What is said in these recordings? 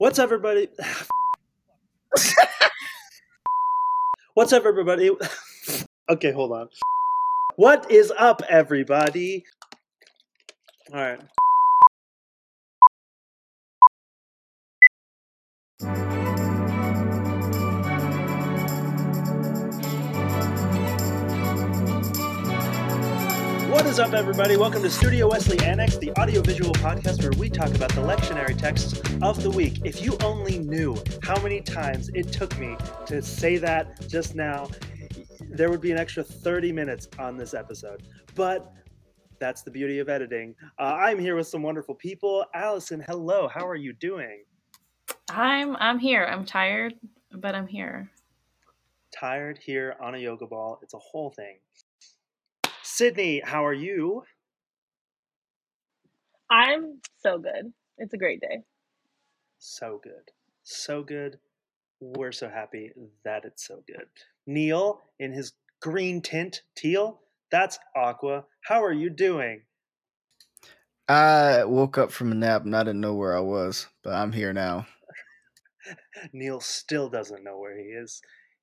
What's up, everybody? What's up, everybody? okay, hold on. What is up, everybody? All right. What is up, everybody? Welcome to Studio Wesley Annex, the audiovisual podcast where we talk about the lectionary texts of the week. If you only knew how many times it took me to say that just now, there would be an extra 30 minutes on this episode. But that's the beauty of editing. Uh, I'm here with some wonderful people. Allison, hello. How are you doing? I'm I'm here. I'm tired, but I'm here. Tired here on a yoga ball. It's a whole thing. Sydney, how are you? I'm so good. It's a great day. So good. So good. We're so happy that it's so good. Neil, in his green tint, teal, that's aqua. How are you doing? I woke up from a nap and I didn't know where I was, but I'm here now. Neil still doesn't know where he is.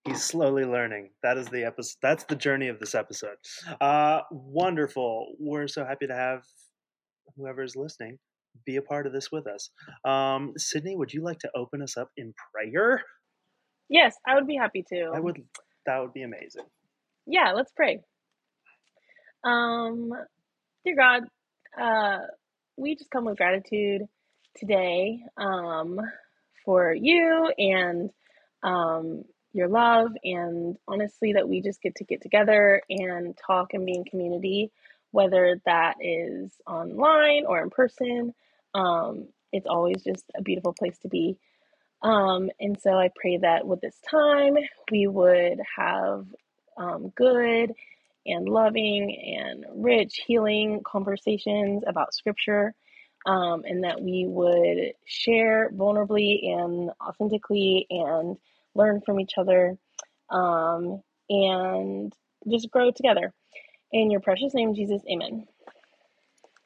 He's slowly learning. That is the episode. That's the journey of this episode. Uh, wonderful. We're so happy to have whoever is listening be a part of this with us. Um, Sydney, would you like to open us up in prayer? Yes, I would be happy to. I would. That would be amazing. Yeah, let's pray. Um, dear God, uh, we just come with gratitude today um, for you and um, your love, and honestly, that we just get to get together and talk and be in community, whether that is online or in person. Um, it's always just a beautiful place to be. Um, and so I pray that with this time, we would have um, good and loving and rich, healing conversations about scripture, um, and that we would share vulnerably and authentically and learn from each other um, and just grow together. In your precious name, Jesus, amen.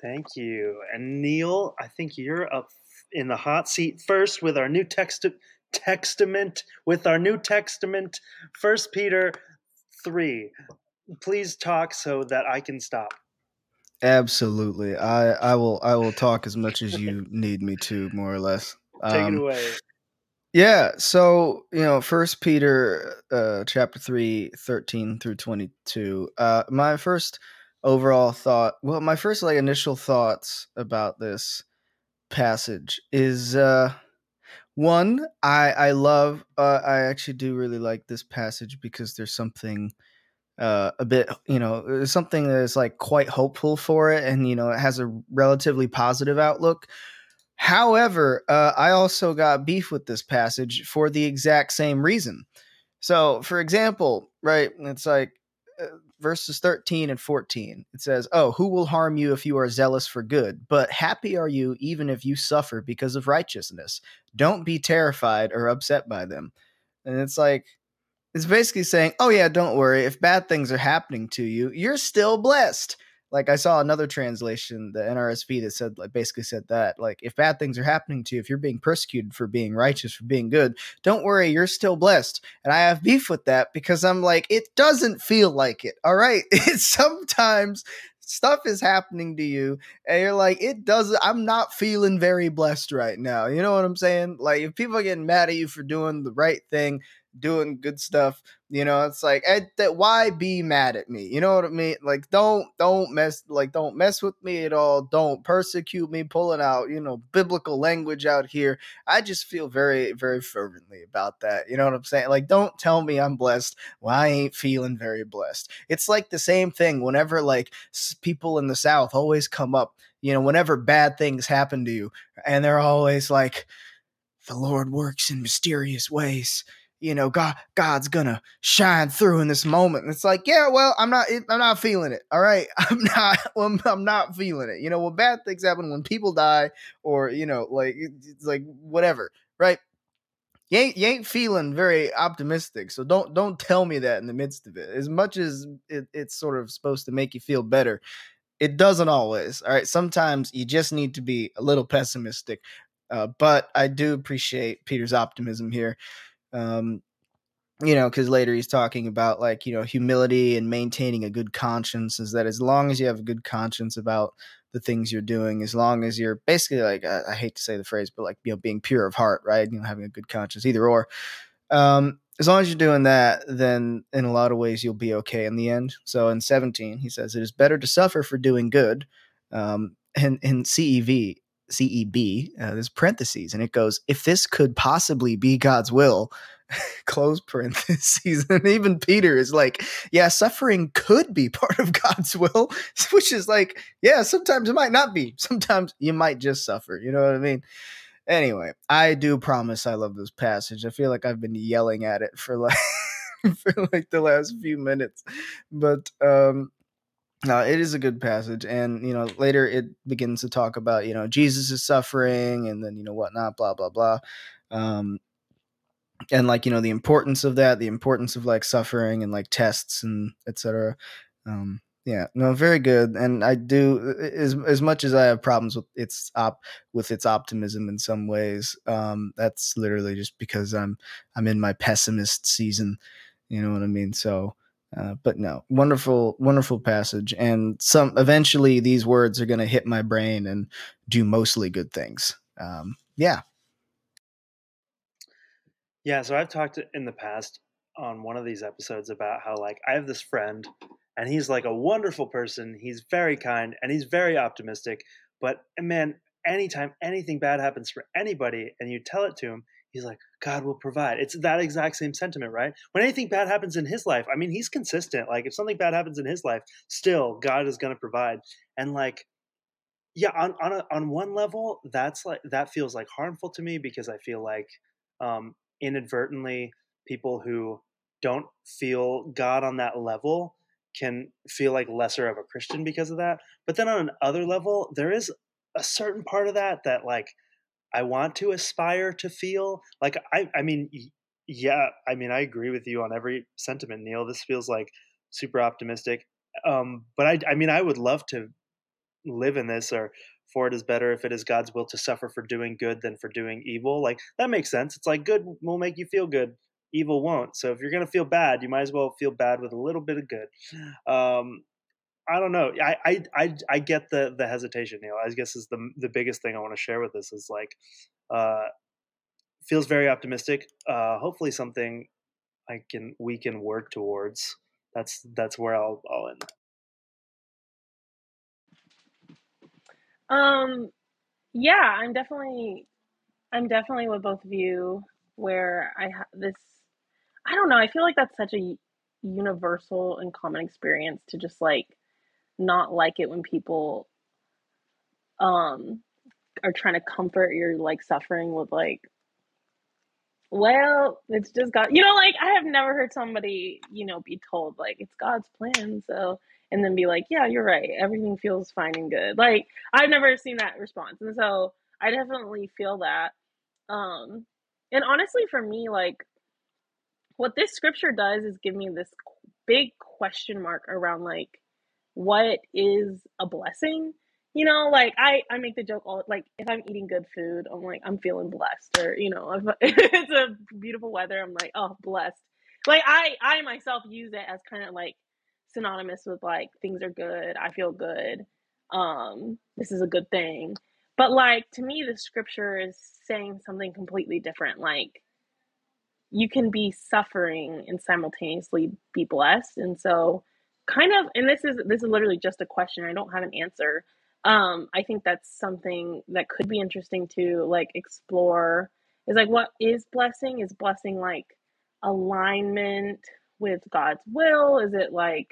Thank you. And Neil, I think you're up in the hot seat first with our new text testament with our new testament first peter 3 please talk so that i can stop Absolutely. I I will I will talk as much as you need me to, more or less. take Um, it away Yeah, so you know, First Peter, uh, chapter 3, 13 through twenty-two. Uh, my first overall thought, well, my first like initial thoughts about this passage is uh, one, I I love, uh, I actually do really like this passage because there's something uh, a bit, you know, something that is like quite hopeful for it, and you know, it has a relatively positive outlook. However, uh, I also got beef with this passage for the exact same reason. So, for example, right, it's like uh, verses 13 and 14. It says, Oh, who will harm you if you are zealous for good? But happy are you even if you suffer because of righteousness. Don't be terrified or upset by them. And it's like, it's basically saying, Oh, yeah, don't worry. If bad things are happening to you, you're still blessed like I saw another translation, the NRSV that said like basically said that like if bad things are happening to you, if you're being persecuted for being righteous, for being good, don't worry, you're still blessed. And I have beef with that because I'm like it doesn't feel like it. All right, it's sometimes stuff is happening to you and you're like it doesn't i'm not feeling very blessed right now you know what i'm saying like if people are getting mad at you for doing the right thing doing good stuff you know it's like eh, why be mad at me? You know what i mean? Like don't don't mess like don't mess with me at all. Don't persecute me pulling out you know biblical language out here. I just feel very very fervently about that you know what i'm saying? Like don't tell me i'm blessed well i ain't feeling very blessed. It's like the same thing whenever like people in the south always come up you know whenever bad things happen to you and they're always like the lord works in mysterious ways you know god god's gonna shine through in this moment. And it's like yeah well i'm not i'm not feeling it all right i'm not well, i'm not feeling it. You know when bad things happen when people die or you know like it's like whatever right? You ain't, you ain't feeling very optimistic so don't don't tell me that in the midst of it. As much as it, it's sort of supposed to make you feel better it doesn't always all right sometimes you just need to be a little pessimistic Uh, but I do appreciate Peter's optimism here. Um, you know, because later he's talking about like, you know, humility and maintaining a good conscience is that as long as you have a good conscience about the things you're doing, as long as you're basically like, I, I hate to say the phrase, but like, you know, being pure of heart, right? You know, having a good conscience, either or. Um, as long as you're doing that, then in a lot of ways you'll be okay in the end. So in 17, he says, it is better to suffer for doing good. Um, and in CEV, CEB, uh, there's parentheses, and it goes, if this could possibly be God's will, close parentheses. And even Peter is like, yeah, suffering could be part of God's will, which is like, yeah, sometimes it might not be. Sometimes you might just suffer. You know what I mean? Anyway, I do promise I love this passage. I feel like I've been yelling at it for like for like the last few minutes. But um no, it is a good passage, and you know later it begins to talk about you know Jesus is suffering, and then you know whatnot, blah blah blah, um, and like you know the importance of that, the importance of like suffering and like tests and etc. Um, yeah, no, very good, and I do as as much as I have problems with its op with its optimism in some ways. Um, that's literally just because I'm I'm in my pessimist season. You know what I mean? So uh, but no, wonderful, wonderful passage, and some eventually these words are going to hit my brain and do mostly good things. Um, yeah, yeah. So I've talked in the past on one of these episodes about how like I have this friend, and he's like a wonderful person. He's very kind and he's very optimistic. But man, anytime anything bad happens for anybody, and you tell it to him, he's like, God will provide. It's that exact same sentiment, right? When anything bad happens in his life, I mean, he's consistent. Like, if something bad happens in his life, still God is going to provide. And like, yeah, on on a, on one level, that's like that feels like harmful to me because I feel like um, inadvertently people who don't feel God on that level can feel like lesser of a Christian because of that. But then on another level, there is a certain part of that that like I want to aspire to feel. Like I I mean yeah, I mean I agree with you on every sentiment, Neil. This feels like super optimistic. Um, but I I mean I would love to live in this or for it is better if it is God's will to suffer for doing good than for doing evil. Like that makes sense. It's like good will make you feel good, evil won't. So if you're gonna feel bad, you might as well feel bad with a little bit of good. Um, I don't know. I, I I I get the the hesitation, Neil. I guess is the the biggest thing I want to share with this is like, uh, feels very optimistic. Uh, hopefully something I can we can work towards. That's that's where I'll I'll end. Um, yeah, I'm definitely, I'm definitely with both of you. Where I have this, I don't know. I feel like that's such a universal and common experience to just like not like it when people um are trying to comfort your like suffering with like well it's just god you know like i have never heard somebody you know be told like it's god's plan so and then be like yeah you're right. Everything feels fine and good. Like i've never seen that response and so i definitely feel that um and honestly for me like what this scripture does is give me this big question mark around like what is a blessing? You know like i i make the joke all like if i'm eating good food i'm like i'm feeling blessed or you know if, it's a beautiful weather i'm like oh blessed. Like i i myself use it as kind of like synonymous with like things are good i feel good um this is a good thing. But like to me the scripture is saying something completely different like you can be suffering and simultaneously be blessed. And so kind of and this is this is literally just a question. I don't have an answer. Um i think that's something that could be interesting to like explore. Is like what is blessing? Is blessing like alignment with god's will? Is it like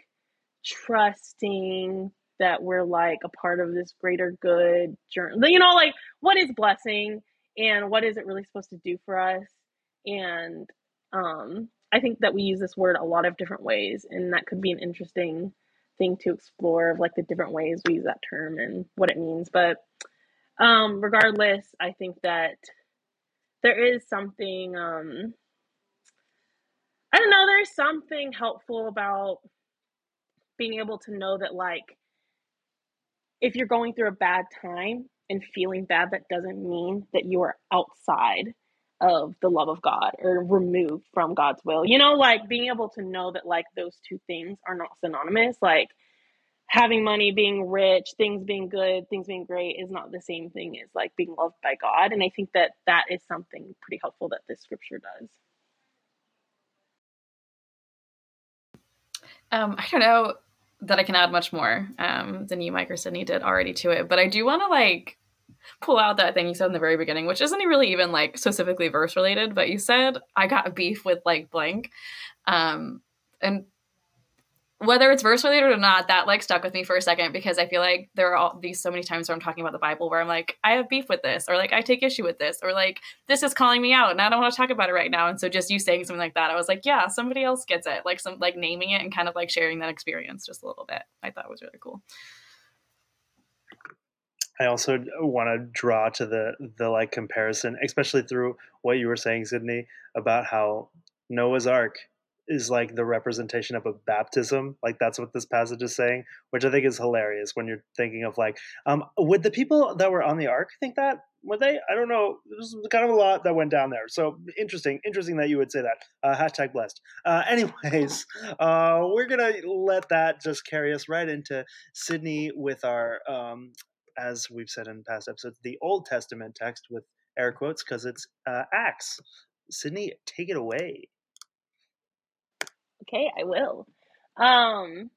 trusting that we're like a part of this greater good journey? You know like what is blessing and what is it really supposed to do for us? And um I think that we use this word a lot of different ways, and that could be an interesting thing to explore of like the different ways we use that term and what it means. But um, regardless, I think that there is something um, I don't know, there's something helpful about being able to know that like if you're going through a bad time, and feeling bad, that doesn't mean that you are outside of the love of God or removed from God's will. You know, like being able to know that like those two things are not synonymous. Like having money, being rich, things being good, things being great is not the same thing as like being loved by God. And I think that that is something pretty helpful that this scripture does. Um, I don't know that I can add much more um, than you, Mike or Sydney, did already to it, but I do want to like pull out that thing you said in the very beginning, which isn't really even like specifically verse related, but you said I got beef with like blank. Um, and whether it's verse related or not, that like stuck with me for a second because I feel like there are all these so many times where I'm talking about the Bible where I'm like, I have beef with this, or like I take issue with this, or like this is calling me out and I don't want to talk about it right now. And so just you saying something like that, I was like, yeah, somebody else gets it. Like some like naming it and kind of like sharing that experience just a little bit. I thought was really cool. I also want to draw to the the like comparison, especially through what you were saying, Sydney, about how Noah's Ark is like the representation of a baptism. Like that's what this passage is saying, which I think is hilarious when you're thinking of like, um, would the people that were on the ark think that? Would they? I don't know. There's kind of a lot that went down there. So interesting, interesting that you would say that. Uh, hashtag blessed. Uh, anyways, uh, we're gonna let that just carry us right into Sydney with our um, as we've said in past episodes, the Old Testament text with air quotes because it's uh, Acts. Sydney, take it away. Okay, I will. Um,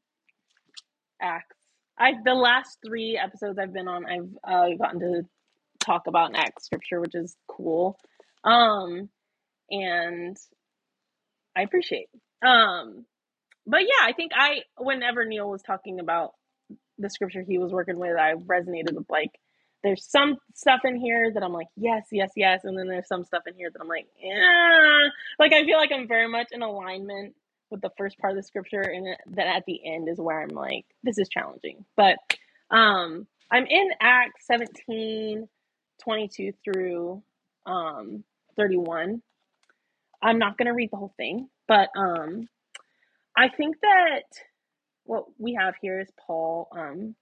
Acts. I the last three episodes I've been on, I've uh, gotten to talk about Acts scripture, which is cool. Um, and I appreciate. Um, but yeah, I think I whenever Neil was talking about the scripture he was working with, I resonated with like there's some stuff in here that I'm like, yes, yes, yes, and then there's some stuff in here that I'm like, yeah. Like I feel like I'm very much in alignment with the first part of the scripture, and then at the end is where I'm like, this is challenging. But um I'm in Acts 17, 22 through um 31. I'm not gonna read the whole thing, but um I think that what we have here is Paul. Um,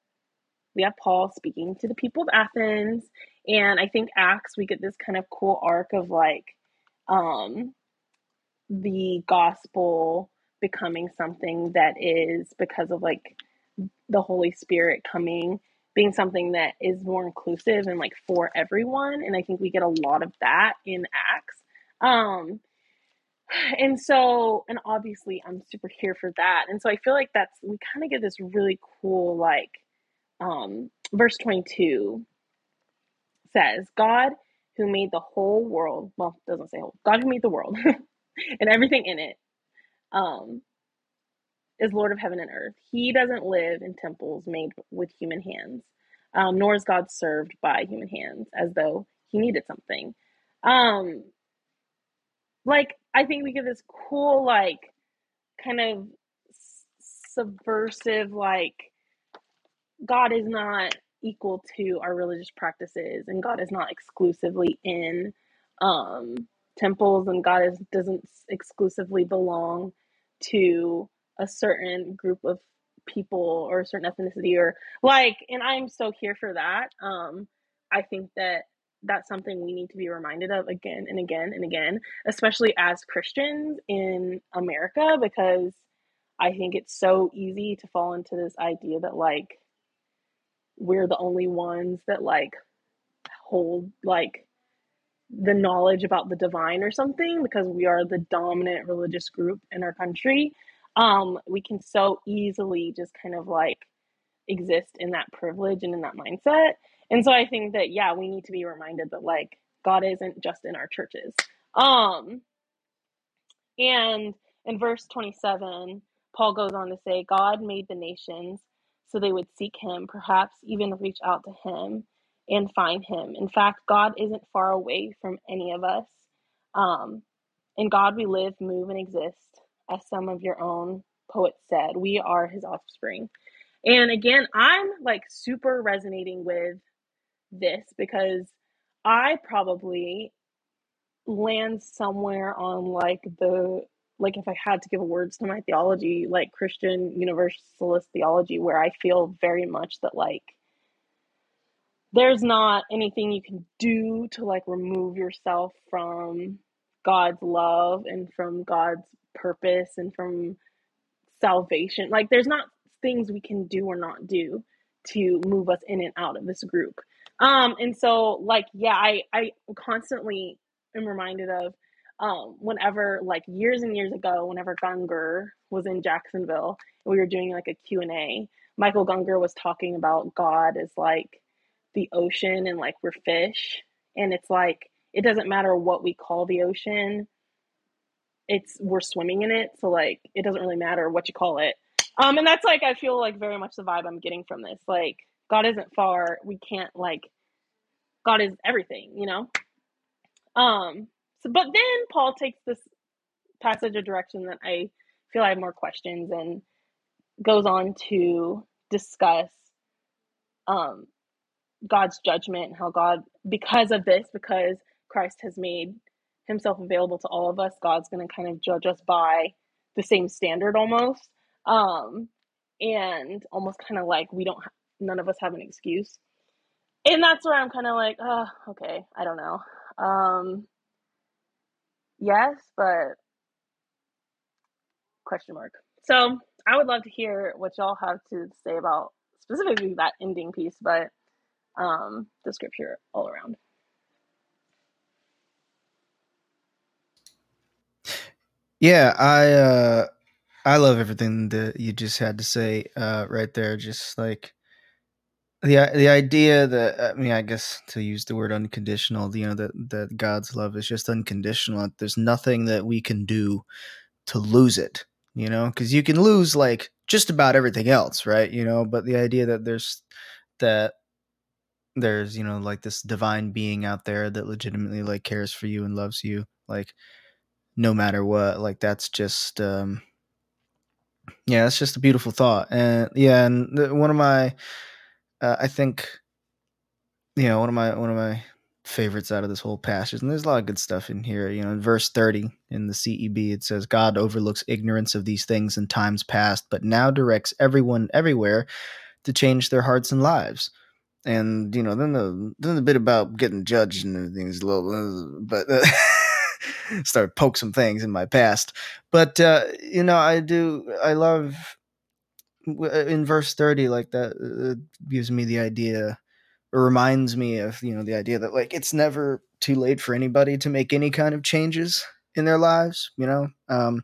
we have Paul speaking to the people of Athens, and I think Acts we get this kind of cool arc of like um, the gospel becoming something that is because of like the Holy Spirit coming being something that is more inclusive and like for everyone and i think we get a lot of that in acts um and so and obviously i'm super here for that. And so i feel like that's we kind of get this really cool like um verse 22 says god who made the whole world well doesn't say whole god who made the world and everything in it um is lord of heaven and earth. He doesn't live in temples made with human hands um, nor is god served by human hands as though he needed something. Um like I think we get this cool like kind of subversive like God is not equal to our religious practices and God is not exclusively in um temples and God is doesn't exclusively belong to a certain group of people or a certain ethnicity or like and I'm so here for that. Um I think that that's something we need to be reminded of again and again and again, especially as Christians in America, because I think it's so easy to fall into this idea that like we're the only ones that like hold like the knowledge about the divine or something because we are the dominant religious group in our country. Um, we can so easily just kind of like exist in that privilege and in that mindset. And so I think that yeah, we need to be reminded that like God isn't just in our churches. Um and in verse 27, Paul goes on to say God made the nations so they would seek him, perhaps even reach out to him and find him. In fact, God isn't far away from any of us. Um, in God we live, move, and exist, as some of your own poets said. We are his offspring. And again, I'm like super resonating with this because I probably land somewhere on like the like if I had to give words to my theology, like Christian universalist theology, where I feel very much that like there's not anything you can do to like remove yourself from God's love and from God's purpose and from salvation. Like there's not things we can do or not do to move us in and out of this group. Um and so like yeah, I I constantly am reminded of um whenever like years and years ago whenever Gungor was in Jacksonville we were doing like a Q&A, Michael Gungor was talking about God as like the ocean and like we're fish. And it's like it doesn't matter what we call the ocean it's we're swimming in it. So like it doesn't really matter what you call it. Um and that's like i feel like very much the vibe i'm getting from this. Like god isn't far we can't like god is everything you know um so but then paul takes this passage of direction that i feel i have more questions and goes on to discuss um God's judgment and how God, because of this, because Christ has made himself available to all of us, God's going to kind of judge us by the same standard almost. Um, and almost kind of like we don't, none of us have an excuse. And that's where I'm kind of like, oh, okay, I don't know. Um, yes, but question mark. So I would love to hear what y'all have to say about specifically that ending piece, but um, the scripture all around. Yeah, I uh I love everything that you just had to say uh right there just like the the idea that I mean I guess to use the word unconditional, you know that that God's love is just unconditional. There's nothing that we can do to lose it, you know, cuz you can lose like just about everything else, right? You know, but the idea that there's that there's you know like this divine being out there that legitimately like cares for you and loves you like no matter what like that's just um yeah that's just a beautiful thought and yeah and one of my uh, i think you know one of my one of my favorites out of this whole passage and there's a lot of good stuff in here you know in verse 30 in the ceb it says god overlooks ignorance of these things in times past but now directs everyone everywhere to change their hearts and lives. And you know then the then the bit about getting judged and everything is a little uh, but uh, start poke some things in my past. But uh you know i do i love in verse 30 like that uh, gives me the idea or reminds me of you know the idea that like it's never too late for anybody to make any kind of changes in their lives you know um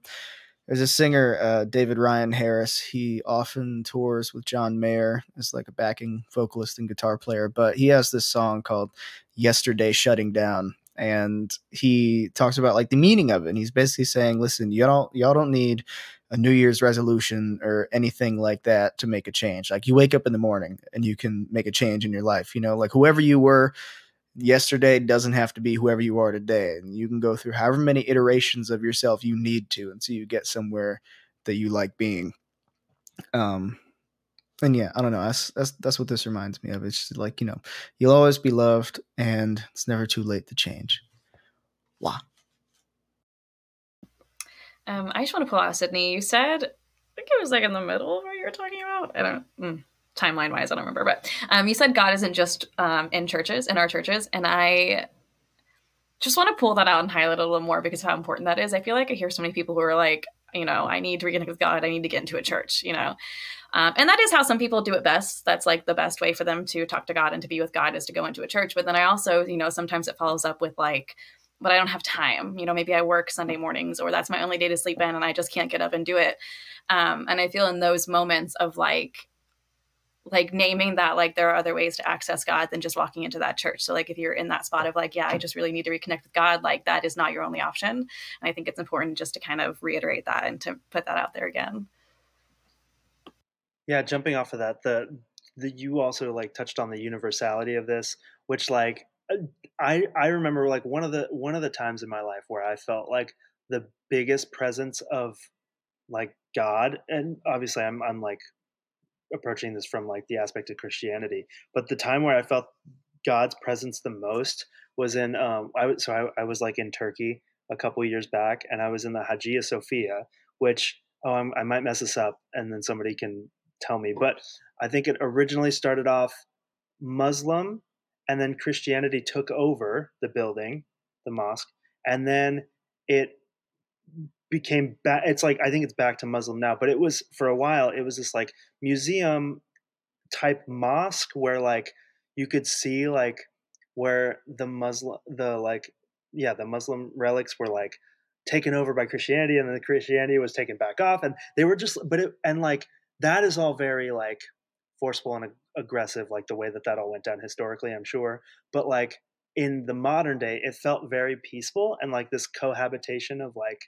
there's a singer, uh, David Ryan Harris. He often tours with John Mayer as like a backing vocalist and guitar player, but he has this song called "Yesterday Shutting Down," and he talks about like the meaning of it. And he's basically saying, "Listen, y'all y'all don't need a New Year's resolution or anything like that to make a change. Like you wake up in the morning and you can make a change in your life. You know, like whoever you were." yesterday doesn't have to be whoever you are today and you can go through however many iterations of yourself you need to until you get somewhere that you like being um and yeah i don't know that's that's that's what this reminds me of it's like you know you'll always be loved and it's never too late to change wow um i just want to pull out sydney you said i think it was like in the middle of what you were talking about i don't mm timeline wise, I don't remember, but um, you said God isn't just um, in churches, in our churches, and I just want to pull that out and highlight a little more because how important that is. I feel like I hear so many people who are like, you know, I need to reconnect with God. I need to get into a church, you know. Um, and that is how some people do it best. That's like the best way for them to talk to God and to be with God is to go into a church. But then I also, you know, sometimes it follows up with like, but I don't have time. You know, maybe I work Sunday mornings or that's my only day to sleep in and I just can't get up and do it. Um, and I feel in those moments of like, like naming that like there are other ways to access God than just walking into that church. So like if you're in that spot of like, yeah, I just really need to reconnect with God, like that is not your only option. And I think it's important just to kind of reiterate that and to put that out there again. Yeah, jumping off of that, the the you also like touched on the universality of this, which like I I remember like one of the one of the times in my life where I felt like the biggest presence of like God and obviously I'm I'm like approaching this from like the aspect of Christianity. But the time where I felt God's presence the most was in um I was so I, I was like in Turkey a couple years back and I was in the Hagia Sophia, which oh I'm, I might mess this up and then somebody can tell me, but I think it originally started off Muslim and then Christianity took over the building, the mosque, and then it became back. It's like I think it's back to Muslim now, but it was for a while. It was this like museum type mosque where like you could see like where the Muslim the like yeah the Muslim relics were like taken over by Christianity and then the Christianity was taken back off and they were just but it and like that is all very like forceful and aggressive like the way that that all went down historically I'm sure but like in the modern day it felt very peaceful and like this cohabitation of like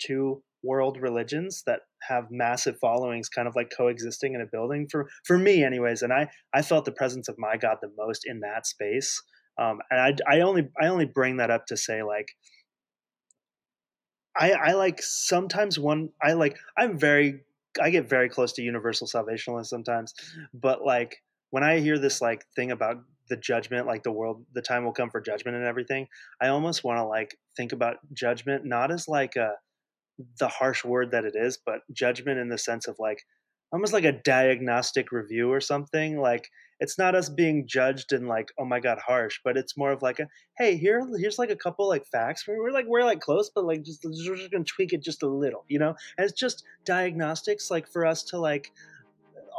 two world religions that have massive followings kind of like coexisting in a building for for me anyways and i i felt the presence of my god the most in that space um and i i only i only bring that up to say like i i like sometimes one i like i'm very i get very close to universal salvationalist sometimes but like when i hear this like thing about the judgment like the world the time will come for judgment and everything i almost want to like think about judgment not as like a the harsh word that it is, but judgment in the sense of like almost like a diagnostic review or something. Like it's not us being judged and like, oh my god, harsh, but it's more of like a hey, here here's like a couple like facts. We're, we're like we're like close, but like just we're just gonna tweak it just a little, you know. And it's just diagnostics, like for us to like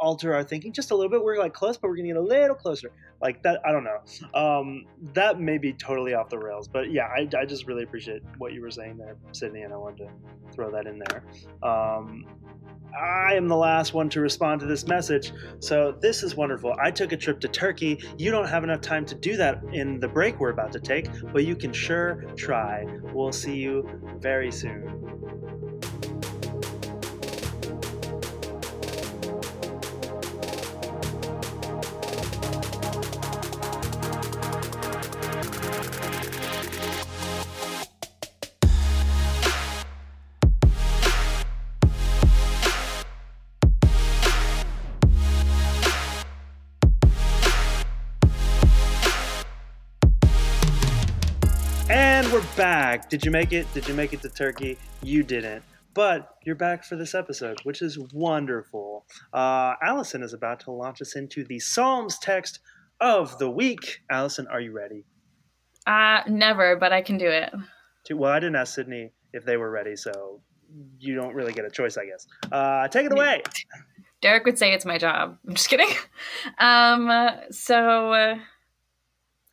alter our thinking just a little bit. We're like close, but we're gonna get a little closer. Like that, I don't know. Um, that may be totally off the rails, but yeah, I, I just really appreciate what you were saying there, Sydney, and I wanted to throw that in there. Um, I am the last one to respond to this message, so this is wonderful. I took a trip to Turkey. You don't have enough time to do that in the break we're about to take, but you can sure try. We'll see you very soon. Back. Did you make it? Did you make it to Turkey? You didn't. But you're back for this episode, which is wonderful. Uh, Allison is about to launch us into the Psalms text of the week. Allison, are you ready? Uh, never, but I can do it. Well, I didn't ask Sydney if they were ready, so you don't really get a choice, I guess. Uh, take it away. Derek would say it's my job. I'm just kidding. Um, so.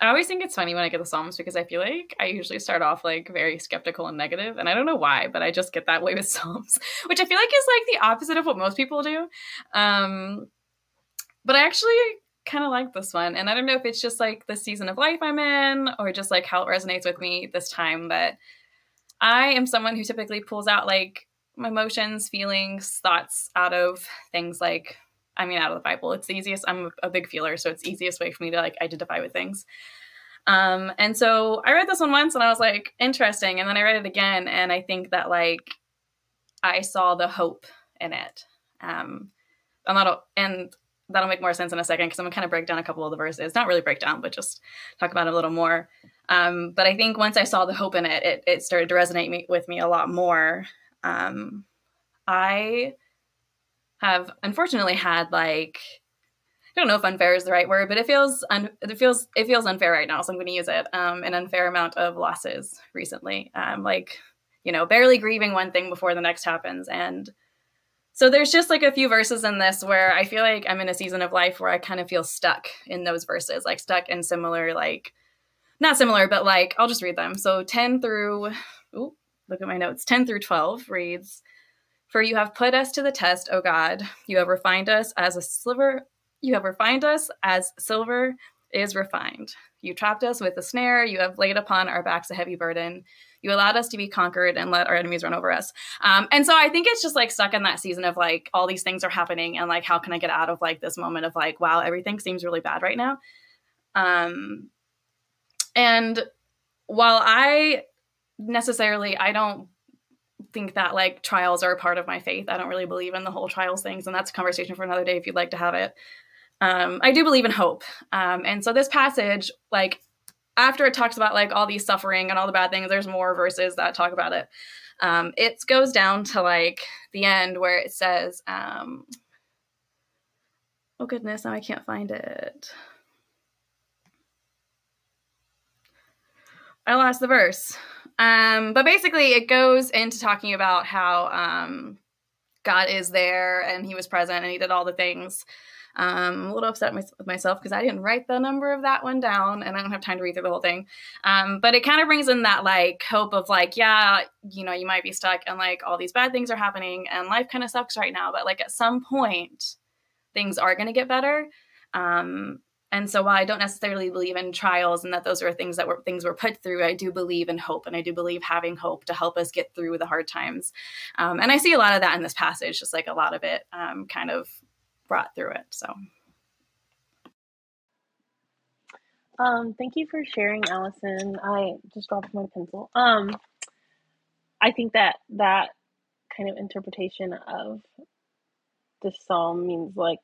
I always think it's funny when I get the Psalms because I feel like I usually start off like very skeptical and negative, and I don't know why, but I just get that way with Psalms, which I feel like is like the opposite of what most people do. Um, but I actually kind of like this one, and I don't know if it's just like the season of life I'm in, or just like how it resonates with me this time. But I am someone who typically pulls out like my emotions, feelings, thoughts out of things like I mean, out of the Bible. It's the easiest. I'm a big feeler, so it's the easiest way for me to like identify with things. Um, and so I read this one once and I was like, interesting. And then I read it again, and I think that like I saw the hope in it. Um, I'm not, and that'll make more sense in a second because I'm gonna kind of break down a couple of the verses. Not really break down, but just talk about it a little more. Um, but I think once I saw the hope in it, it, it started to resonate me, with me a lot more. Um, I have unfortunately had like I don't know if unfair is the right word, but it feels un- it feels it feels unfair right now, so I'm going to use it. Um, an unfair amount of losses recently, um, like you know, barely grieving one thing before the next happens, and so there's just like a few verses in this where I feel like I'm in a season of life where I kind of feel stuck in those verses, like stuck in similar, like not similar, but like I'll just read them. So 10 through, ooh, look at my notes. 10 through 12 reads. For you have put us to the test, O God. You have refined us as a sliver. You have refined us as silver is refined. You trapped us with a snare. You have laid upon our backs a heavy burden. You allowed us to be conquered and let our enemies run over us. Um, and so I think it's just like stuck in that season of like all these things are happening and like how can I get out of like this moment of like wow everything seems really bad right now. Um, and while I necessarily I don't think that like trials are a part of my faith. I don't really believe in the whole trials things, and that's a conversation for another day if you'd like to have it. Um, I do believe in hope, um, and so this passage, like after it talks about like all these suffering and all the bad things, there's more verses that talk about it. Um, it goes down to like the end where it says, um, "Oh goodness, now I can't find it." I lost the verse. Um, but basically, it goes into talking about how um, God is there and He was present and He did all the things. Um, I'm a little upset with myself because I didn't write the number of that one down and I don't have time to read through the whole thing. Um, but it kind of brings in that like hope of like, yeah, you know, you might be stuck and like all these bad things are happening and life kind of sucks right now. But like at some point, things are going to get better. Um, and so while I don't necessarily believe in trials and that those are things that were things were put through, I do believe in hope and I do believe having hope to help us get through the hard times. Um, and I see a lot of that in this passage, just like a lot of it um, kind of brought through it. So. Um, thank you for sharing, Allison. I just dropped my pencil. Um, I think that that kind of interpretation of this psalm means like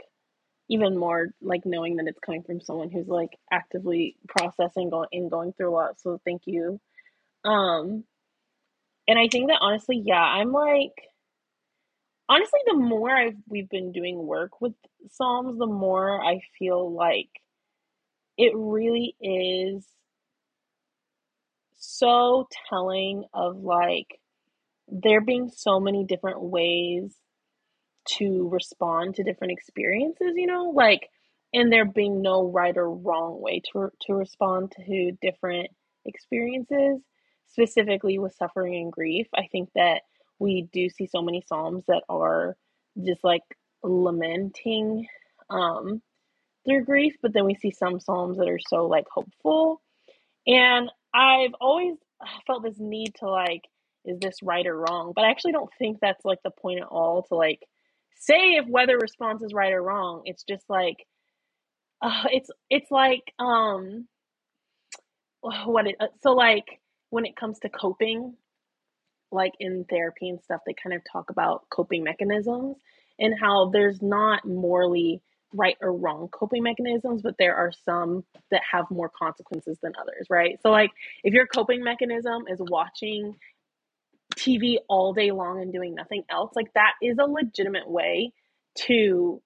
even more like knowing that it's coming from someone who's like actively processing going and going through a lot. So thank you. Um and I think that honestly, yeah, I'm like honestly the more I've we've been doing work with Psalms, the more I feel like it really is so telling of like there being so many different ways to respond to different experiences, you know, like, and there being no right or wrong way to, to respond to different experiences, specifically with suffering and grief. I think that we do see so many Psalms that are just like lamenting um, through grief, but then we see some Psalms that are so like hopeful. And I've always felt this need to like, is this right or wrong? But I actually don't think that's like the point at all to like say if whether response is right or wrong. It's just like uh, it's it's like um what it uh, so like when it comes to coping like in therapy and stuff they kind of talk about coping mechanisms and how there's not morally right or wrong coping mechanisms but there are some that have more consequences than others right so like if your coping mechanism is watching TV all day long and doing nothing else, like that is a legitimate way to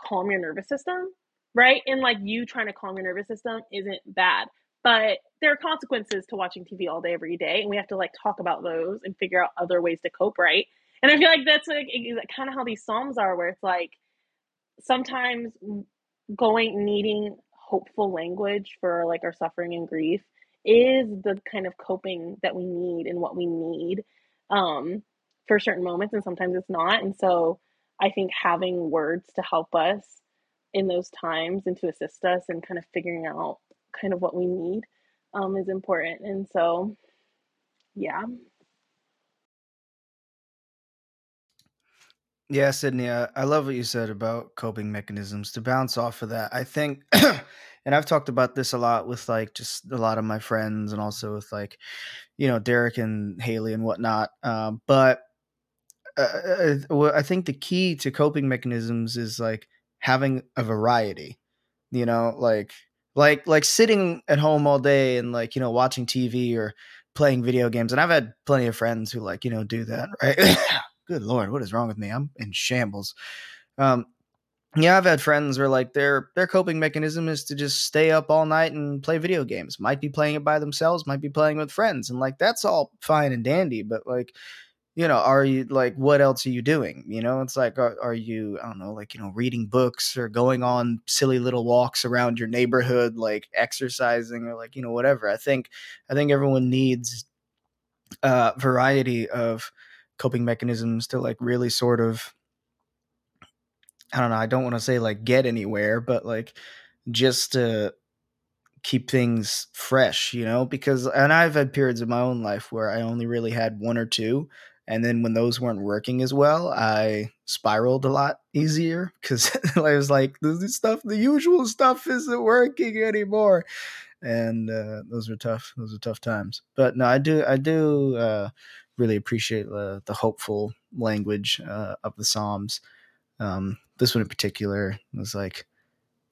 calm your nervous system, right? And like you trying to calm your nervous system isn't bad, but there are consequences to watching TV all day every day, and we have to like talk about those and figure out other ways to cope, right? And I feel like that's like kind of how these psalms are, where it's like sometimes mm, going needing hopeful language for like our suffering and grief is the kind of coping that we need and what we need um, for certain moments, and sometimes it's not. And so I think having words to help us in those times and to assist us and kind of figuring out kind of what we need um, is important. And so, yeah. Yeah, Sydney, I, I love what you said about coping mechanisms. To bounce off of that, I think and I've talked about this a lot with like just a lot of my friends and also with like, you know, Derek and Haley and whatnot. Um, but uh, uh, uh I think the key to coping mechanisms is like having a variety, you know, like like like sitting at home all day and like you know watching TV or playing video games. And I've had plenty of friends who like you know do that, right? Good lord, what is wrong with me? I'm in shambles. Um, yeah, I've had friends where like their their coping mechanism is to just stay up all night and play video games. Might be playing it by themselves, might be playing with friends, and like that's all fine and dandy. But like, you know, are you like what else are you doing? You know, it's like are, are you I don't know, like you know, reading books or going on silly little walks around your neighborhood, like exercising or like you know whatever. I think I think everyone needs a uh, variety of coping mechanisms to like really sort of I don't know, I don't want to say like get anywhere, but like just to keep things fresh, you know, because and I've had periods of my own life where I only really had one or two and then when those weren't working as well, I spiraled a lot easier because I was like, this stuff, the usual stuff isn't working anymore. And uh, those were tough. Those were tough times. But no, I do, I do uh, really appreciate the, the hopeful language uh, of the Psalms. Um, this one in particular was like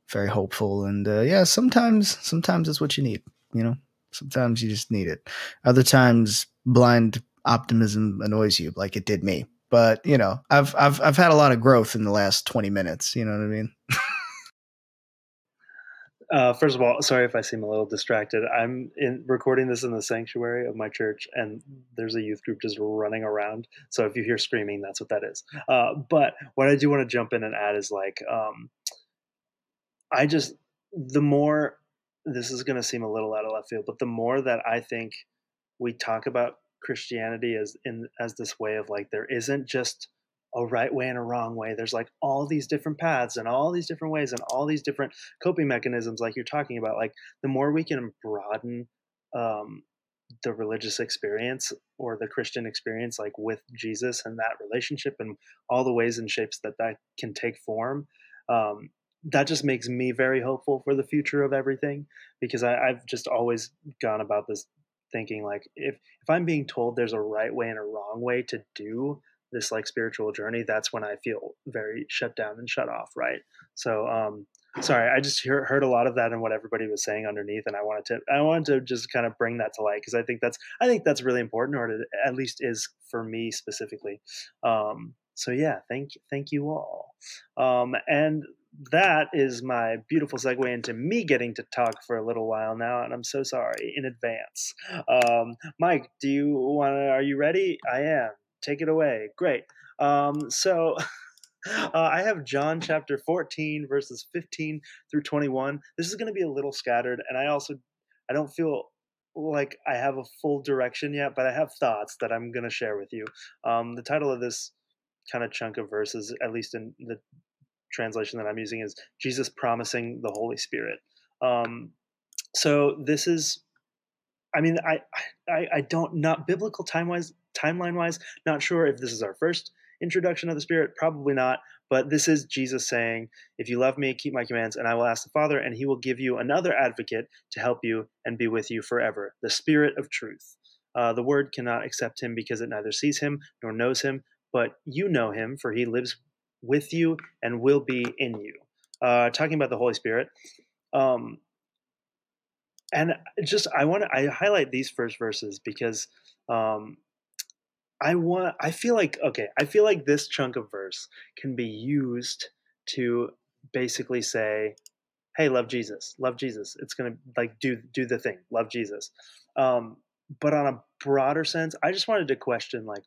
very hopeful and uh, yeah sometimes sometimes it's what you need you know? Sometimes you just need it. Other times blind optimism annoys you like it did me. But you know i've i've i've had a lot of growth in the last 20 minutes you know what i mean Uh, first of all, sorry if I seem a little distracted. I'm in recording this in the sanctuary of my church, and there's a youth group just running around. So if you hear screaming, that's what that is. Uh, but what I do want to jump in and add is like, um, I just the more this is going to seem a little out of left field, but the more that I think we talk about Christianity as in as this way of like there isn't just a right way and a wrong way. There's like all these different paths and all these different ways and all these different coping mechanisms, like you're talking about. Like the more we can broaden um, the religious experience or the Christian experience, like with Jesus and that relationship and all the ways and shapes that that can take form, um, that just makes me very hopeful for the future of everything because I, I've just always gone about this thinking like if if I'm being told there's a right way and a wrong way to do this like spiritual journey, that's when I feel very shut down and shut off, right? So um sorry, I just hear, heard a lot of that and what everybody was saying underneath and I wanted to I wanted to just kind of bring that to light because I think that's I think that's really important or it at least is for me specifically. Um so yeah, thank thank you all. Um and that is my beautiful segue into me getting to talk for a little while now, and I'm so sorry in advance. Um, Mike, do you want to? Are you ready? I am. Take it away. Great. Um, so. Uh, I have John chapter 14, verses 15 through 21. This is going to be a little scattered, and I also I don't feel like I have a full direction yet, but I have thoughts that I'm going to share with you. Um, the title of this kind of chunk of verses, at least in the translation that I'm using is Jesus promising the Holy Spirit. Um, so this is, I mean, I, I, I don't not biblical time wise, timeline wise, not sure if this is our first introduction of the Spirit, probably not. But this is Jesus saying, "If you love me, keep my commands, and I will ask the Father, and He will give you another Advocate to help you and be with you forever, the Spirit of Truth." Uh, the Word cannot accept Him because it neither sees Him nor knows Him, but you know Him, for He lives with you and will be in you. Uh, talking about the Holy Spirit. Um, and just I want to I highlight these first verses because um, I want I feel like okay I feel like this chunk of verse can be used to basically say hey love Jesus love Jesus it's gonna like do do the thing love Jesus. Um, but on a broader sense I just wanted to question like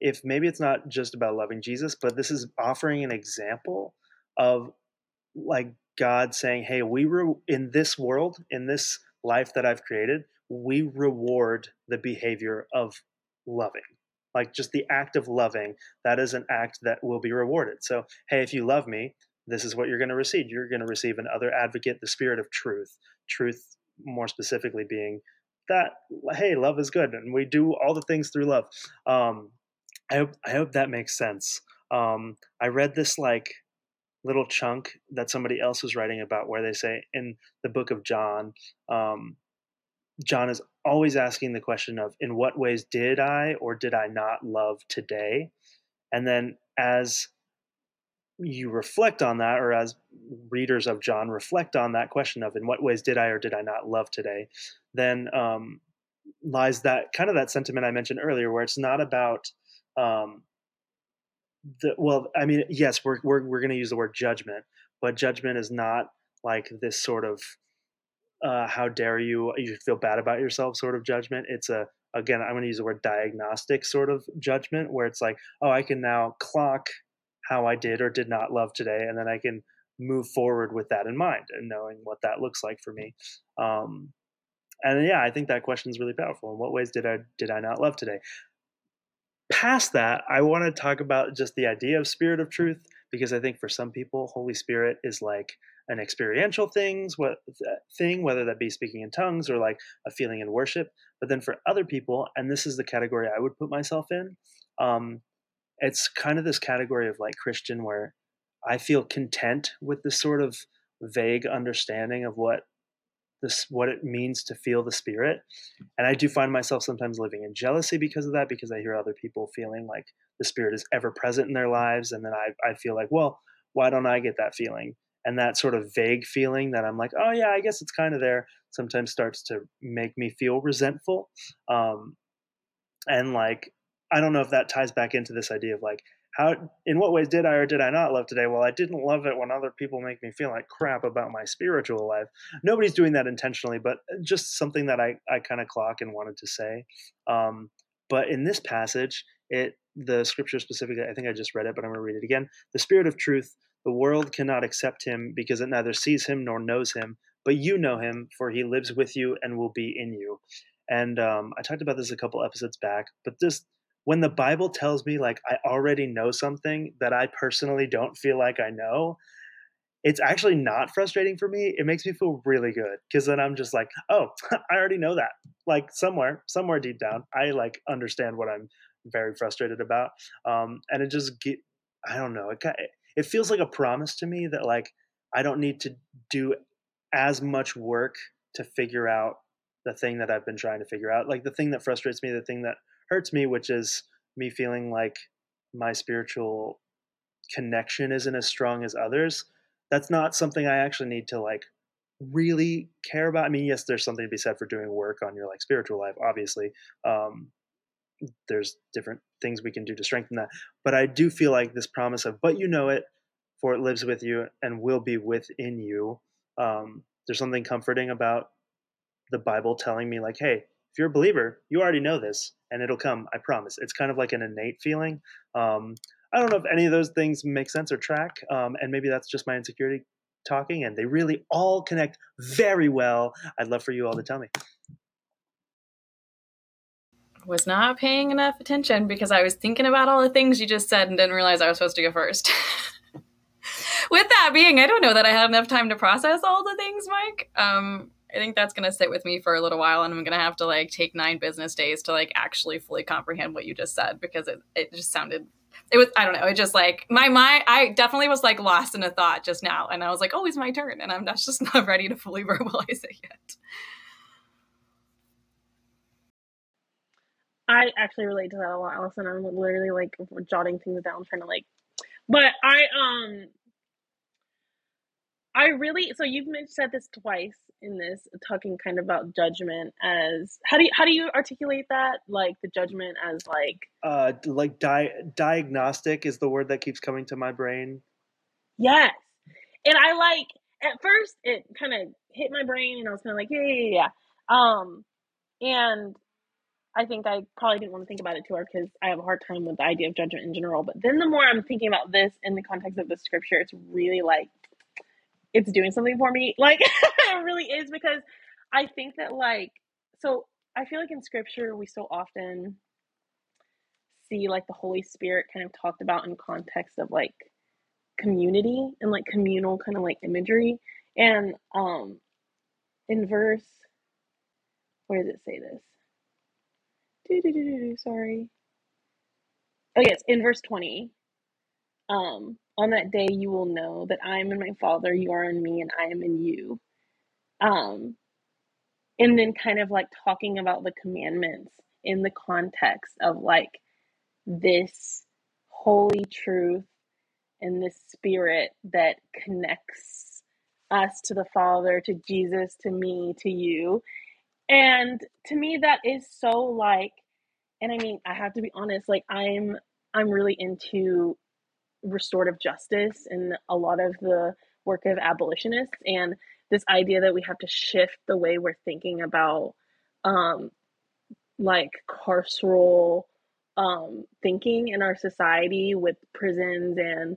if maybe it's not just about loving Jesus, but this is offering an example of like God saying, "Hey, we re- in this world, in this life that I've created, we reward the behavior of loving." Like just the act of loving, that is an act that will be rewarded. So, hey, if you love me, this is what you're going to receive. You're going to receive another advocate, the spirit of truth. Truth, more specifically, being that hey, love is good, and we do all the things through love. Um, I hope I hope that makes sense. Um, I read this like little chunk that somebody else was writing about where they say in the book of John, um, John is always asking the question of in what ways did I or did I not love today? And then as you reflect on that, or as readers of John reflect on that question of in what ways did I or did I not love today, then um, lies that kind of that sentiment I mentioned earlier, where it's not about um, the well, I mean, yes, we're we're we're going to use the word judgment, but judgment is not like this sort of uh, how dare you you should feel bad about yourself sort of judgment. It's a again, I'm going to use the word diagnostic sort of judgment where it's like, oh, I can now clock how I did or did not love today, and then I can move forward with that in mind and knowing what that looks like for me. Um, and yeah, I think that question is really powerful. In what ways did I did I not love today? past that, I want to talk about just the idea of spirit of truth because I think for some people, Holy Spirit is like an experiential things, what thing, whether that be speaking in tongues or like a feeling in worship. But then for other people, and this is the category I would put myself in, um, it's kind of this category of like Christian where I feel content with this sort of vague understanding of what this what it means to feel the spirit and i do find myself sometimes living in jealousy because of that because i hear other people feeling like the spirit is ever present in their lives and then i, I feel like well why don't i get that feeling and that sort of vague feeling that i'm like oh yeah i guess it's kind of there sometimes starts to make me feel resentful um, and like i don't know if that ties back into this idea of like how in what ways did I or did I not love today? Well, I didn't love it when other people make me feel like crap about my spiritual life. Nobody's doing that intentionally, but uh, just something that I, I kind of clock and wanted to say. Um, but in this passage, it the scripture specifically, I think I just read it, but I'm going to read it again. The Spirit of truth, the world cannot accept him because it neither sees him nor knows him, but you know him, for he lives with you and will be in you. And um, I talked about this a couple episodes back, but this when the Bible tells me like I already know something that I personally don't feel like I know, it's actually not frustrating for me. It makes me feel really good because then I'm just like, oh, I already know that. Like somewhere, somewhere deep down, I like understand what I'm very frustrated about. Um, and it just get, I don't know, it it feels like a promise to me that like I don't need to do as much work to figure out the thing that I've been trying to figure out. Like the thing that frustrates me, the thing that hurts me, which is me feeling like my spiritual connection isn't as strong as others. That's not something I actually need to like really care about. I mean, yes, there's something to be said for doing work on your like spiritual life, obviously. Um, there's different things we can do to strengthen that. But I do feel like this promise of, but you know it, for it lives with you and will be within you. Um, there's something comforting about the Bible telling me, like, hey, if you're a believer, you already know this and it'll come. I promise. It's kind of like an innate feeling. Um, I don't know if any of those things make sense or track. Um, and maybe that's just my insecurity talking, and they really all connect very well. I'd love for you all to tell me was not paying enough attention because I was thinking about all the things you just said and didn't realize I was supposed to go first. With that being, I don't know that I had enough time to process all the things, Mike. Um, I think that's going to sit with me for a little while, and I'm going to have to like take nine business days to like actually fully comprehend what you just said because it it just sounded. It was I don't know. It just like my mind. I definitely was like lost in a thought just now, and I was like, "Oh, it's my turn," and I'm just not ready to fully verbalize it yet. I actually relate to that a lot, Allison. I'm literally like jotting things down, trying to like. But I um, I really so you've said this twice in this talking kind of about judgment as how do you how do you articulate that like the judgment as like uh like di- diagnostic is the word that keeps coming to my brain yes and i like at first it kind of hit my brain and i was kind of like yeah yeah yeah um and I think I probably didn't want to think about it too hard because I have a hard time with the idea of judgment in general. But then the more I'm thinking about this in the context of the scripture, it's really like it's doing something for me. Like it really is because I think that like so I feel like in scripture we so often see like the Holy Spirit kind of talked about in context of like community and like communal kind of like imagery. And um in verse where does it say this? Sorry. Oh yes, in verse 20. Um, on that day you will know that I am in my Father, you are in me, and I am in you. Um, and then kind of like talking about the commandments in the context of like this holy truth and this spirit that connects us to the Father, to Jesus, to me, to you. And to me, that is so like and I mean, I have to be honest, like I'm I'm really into restorative justice and a lot of the work of abolitionists and this idea that we have to shift the way we're thinking about um like carceral um thinking in our society with prisons and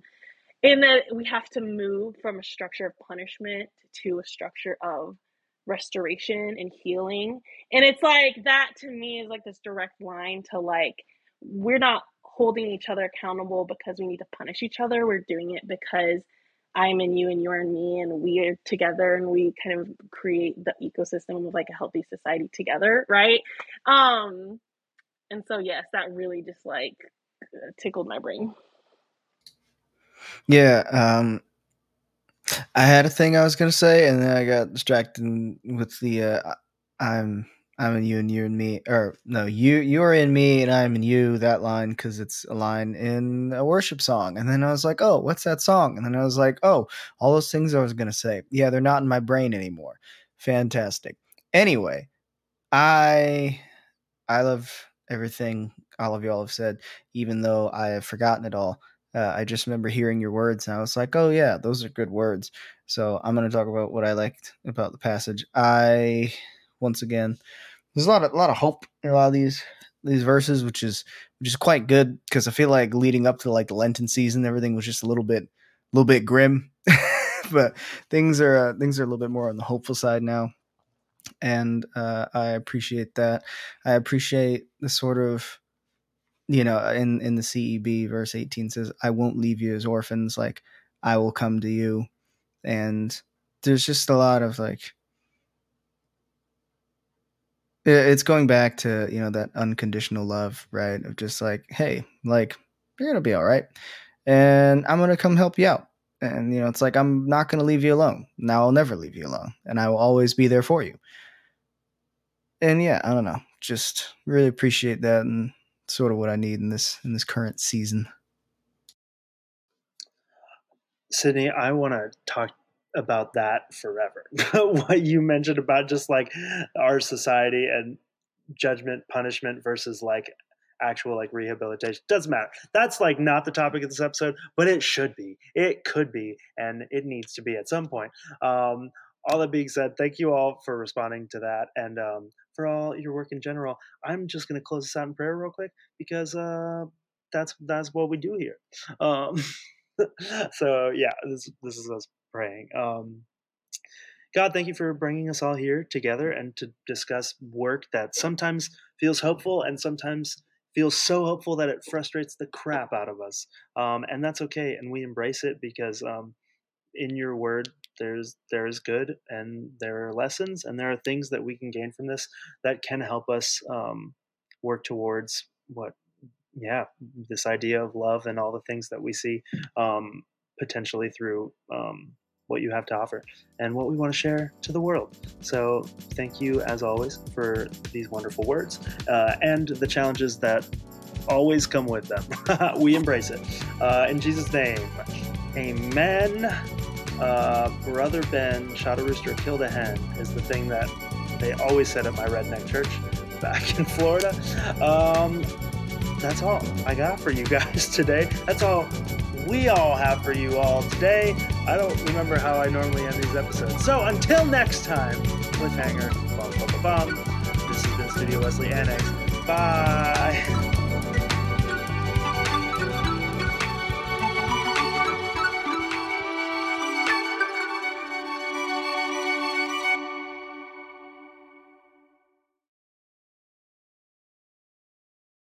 in that we have to move from a structure of punishment to a structure of restoration and healing. And it's like that to me is like this direct line to like, we're not holding each other accountable because we need to punish each other. We're doing it because I'm in you and you're in me and we are together and we kind of create the ecosystem of like a healthy society together, right? Um and so yes, that really just like tickled my brain. Yeah, um I had a thing I was gonna say, and then I got distracted with the uh, "I'm I'm in you and you and me," or no, you you are in me and I'm in you. That line because it's a line in a worship song, and then I was like, "Oh, what's that song?" And then I was like, "Oh, all those things I was gonna say, yeah, they're not in my brain anymore." Fantastic. Anyway, I I love everything all of y'all have said, even though I have forgotten it all. Uh, I just remember hearing your words, and I was like, "Oh yeah, those are good words." So I'm going to talk about what I liked about the passage. I once again, there's a lot of a lot of hope in a lot of these these verses, which is which is quite good because I feel like leading up to like the Lenten season, everything was just a little bit a little bit grim, but things are uh, things are a little bit more on the hopeful side now, and uh, I appreciate that. I appreciate the sort of you know uh, in in the CEB verse 18 says, "I won't leave you as orphans, like I will come to you," and there's just a lot of like it's going back to you know that unconditional love right? Of just like hey like you're gonna be all right and i'm gonna come help you out. And you know it's like i'm not gonna leave you alone now i'll never leave you alone and i will always be there for you. And yeah i don't know just really appreciate that and sort of what i need in this in this current season sydney i want to talk about that forever. what you mentioned about just like our society and judgment, punishment versus like actual like rehabilitation doesn't matter. That's like not the topic of this episode, but it should be. It could be, and it needs to be at some point. Um, all that being said, thank you all for responding to that and um, for all your work in general. I'm just going to close this out in prayer real quick because uh, that's that's what we do here. Um, so yeah, this this is us praying. Um, God, thank you for bringing us all here together and to discuss work that sometimes feels hopeful and sometimes feels so hopeful that it frustrates the crap out of us. Um, and that's okay, and we embrace it because um, in your word there's there's good and there are lessons and there are things that we can gain from this that can help us um, work towards what yeah this idea of love and all the things that we see um, potentially through um, what you have to offer and what we want to share to the world. So, thank you as always for these wonderful words uh, and the challenges that always come with them. we embrace it. Uh, in Jesus' name, amen. Uh, Brother Ben shot a rooster, killed a hen is the thing that they always said at my redneck church back in Florida. Um, that's all I got for you guys today. That's all we all have for you all today. I don't remember how I normally end these episodes. So until next time, cliffhanger, bum, bum, bum, bum. This has been Studio Wesley Annex. Bye.